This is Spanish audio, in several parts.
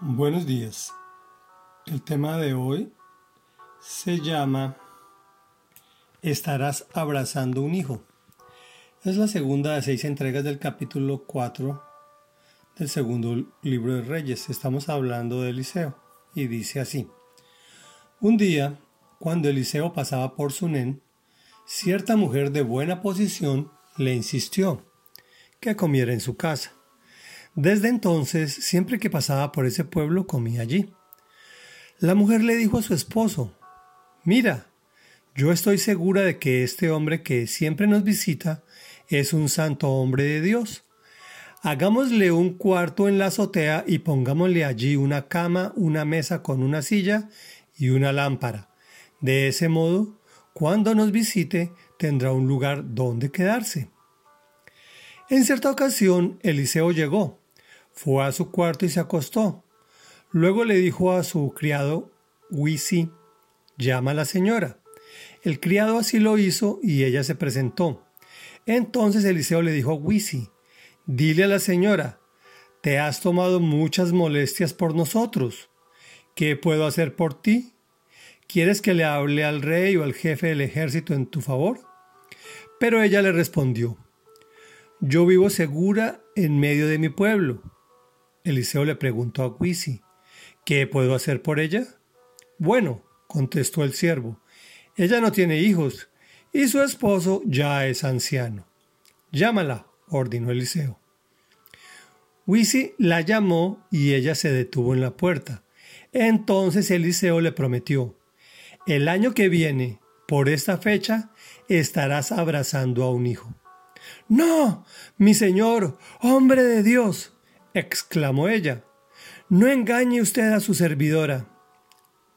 Buenos días. El tema de hoy se llama Estarás abrazando un hijo. Es la segunda de seis entregas del capítulo 4 del segundo libro de Reyes. Estamos hablando de Eliseo y dice así. Un día, cuando Eliseo pasaba por Sunén, cierta mujer de buena posición le insistió que comiera en su casa. Desde entonces, siempre que pasaba por ese pueblo, comía allí. La mujer le dijo a su esposo, Mira, yo estoy segura de que este hombre que siempre nos visita es un santo hombre de Dios. Hagámosle un cuarto en la azotea y pongámosle allí una cama, una mesa con una silla y una lámpara. De ese modo, cuando nos visite, tendrá un lugar donde quedarse. En cierta ocasión, Eliseo llegó fue a su cuarto y se acostó. Luego le dijo a su criado, Wisi, llama a la señora. El criado así lo hizo y ella se presentó. Entonces Eliseo le dijo a Wisi, dile a la señora, te has tomado muchas molestias por nosotros. ¿Qué puedo hacer por ti? ¿Quieres que le hable al rey o al jefe del ejército en tu favor? Pero ella le respondió, Yo vivo segura en medio de mi pueblo Eliseo le preguntó a Guisi, ¿qué puedo hacer por ella? Bueno, contestó el siervo, ella no tiene hijos y su esposo ya es anciano. Llámala, ordenó Eliseo. Wisi la llamó y ella se detuvo en la puerta. Entonces Eliseo le prometió, el año que viene, por esta fecha, estarás abrazando a un hijo. No, mi señor, hombre de Dios, exclamó ella. No engañe usted a su servidora.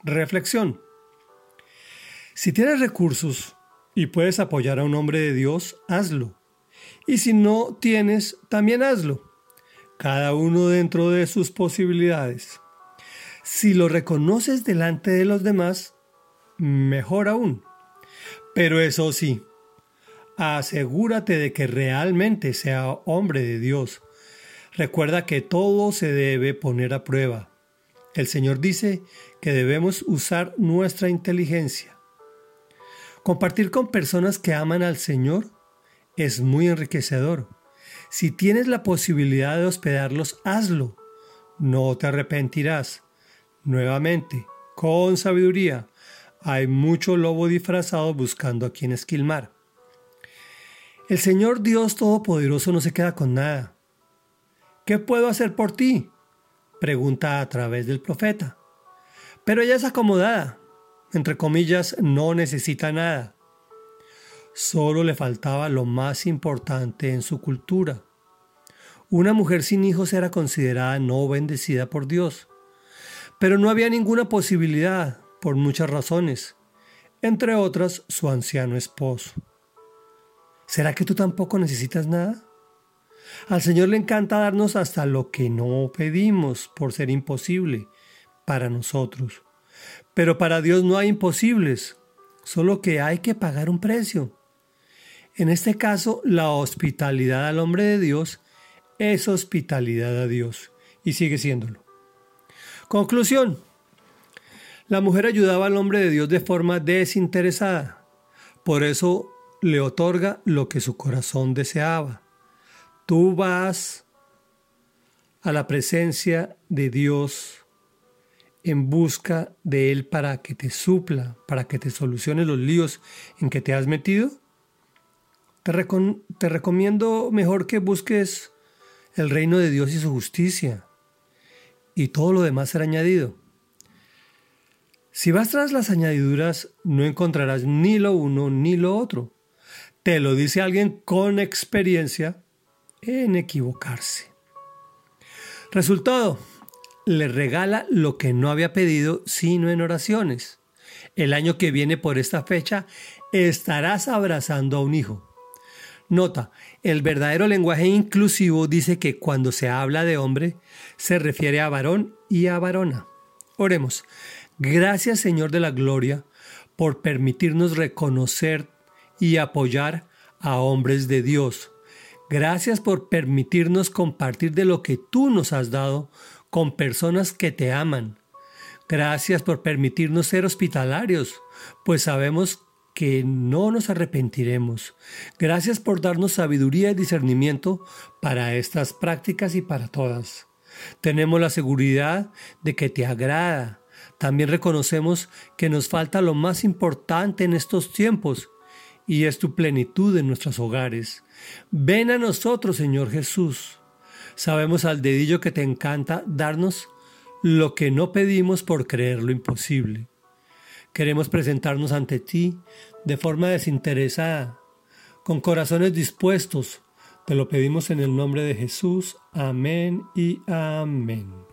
Reflexión. Si tienes recursos y puedes apoyar a un hombre de Dios, hazlo. Y si no tienes, también hazlo. Cada uno dentro de sus posibilidades. Si lo reconoces delante de los demás, mejor aún. Pero eso sí, asegúrate de que realmente sea hombre de Dios Recuerda que todo se debe poner a prueba. El Señor dice que debemos usar nuestra inteligencia. Compartir con personas que aman al Señor es muy enriquecedor. Si tienes la posibilidad de hospedarlos, hazlo. No te arrepentirás. Nuevamente, con sabiduría, hay mucho lobo disfrazado buscando a quien esquilmar. El Señor Dios Todopoderoso no se queda con nada. ¿Qué puedo hacer por ti? pregunta a través del profeta. Pero ella es acomodada, entre comillas, no necesita nada. Solo le faltaba lo más importante en su cultura. Una mujer sin hijos era considerada no bendecida por Dios. Pero no había ninguna posibilidad, por muchas razones, entre otras su anciano esposo. ¿Será que tú tampoco necesitas nada? Al Señor le encanta darnos hasta lo que no pedimos por ser imposible para nosotros. Pero para Dios no hay imposibles, solo que hay que pagar un precio. En este caso, la hospitalidad al hombre de Dios es hospitalidad a Dios y sigue siéndolo. Conclusión. La mujer ayudaba al hombre de Dios de forma desinteresada. Por eso le otorga lo que su corazón deseaba. Tú vas a la presencia de Dios en busca de Él para que te supla, para que te solucione los líos en que te has metido. Te, recomiendo mejor que busques el reino de Dios y su justicia y todo lo demás será añadido. Si vas tras las añadiduras, no encontrarás ni lo uno ni lo otro. Te lo dice alguien con experiencia en equivocarse. Resultado, le regala lo que no había pedido sino en oraciones. El año que viene por esta fecha estarás abrazando a un hijo. Nota, el verdadero lenguaje inclusivo dice que cuando se habla de hombre se refiere a varón y a varona. Oremos. Gracias Señor de la Gloria por permitirnos reconocer y apoyar a hombres de Dios Gracias por permitirnos compartir de lo que tú nos has dado con personas que te aman. Gracias por permitirnos ser hospitalarios, pues sabemos que no nos arrepentiremos. Gracias por darnos sabiduría y discernimiento para estas prácticas y para todas. Tenemos la seguridad de que te agrada. También reconocemos que nos falta lo más importante en estos tiempos, y es tu plenitud en nuestros hogares. Ven a nosotros, Señor Jesús. Sabemos al dedillo que te encanta darnos lo que no pedimos por creer lo imposible. Queremos presentarnos ante ti de forma desinteresada, con corazones dispuestos. Te lo pedimos en el nombre de Jesús. Amén y amén.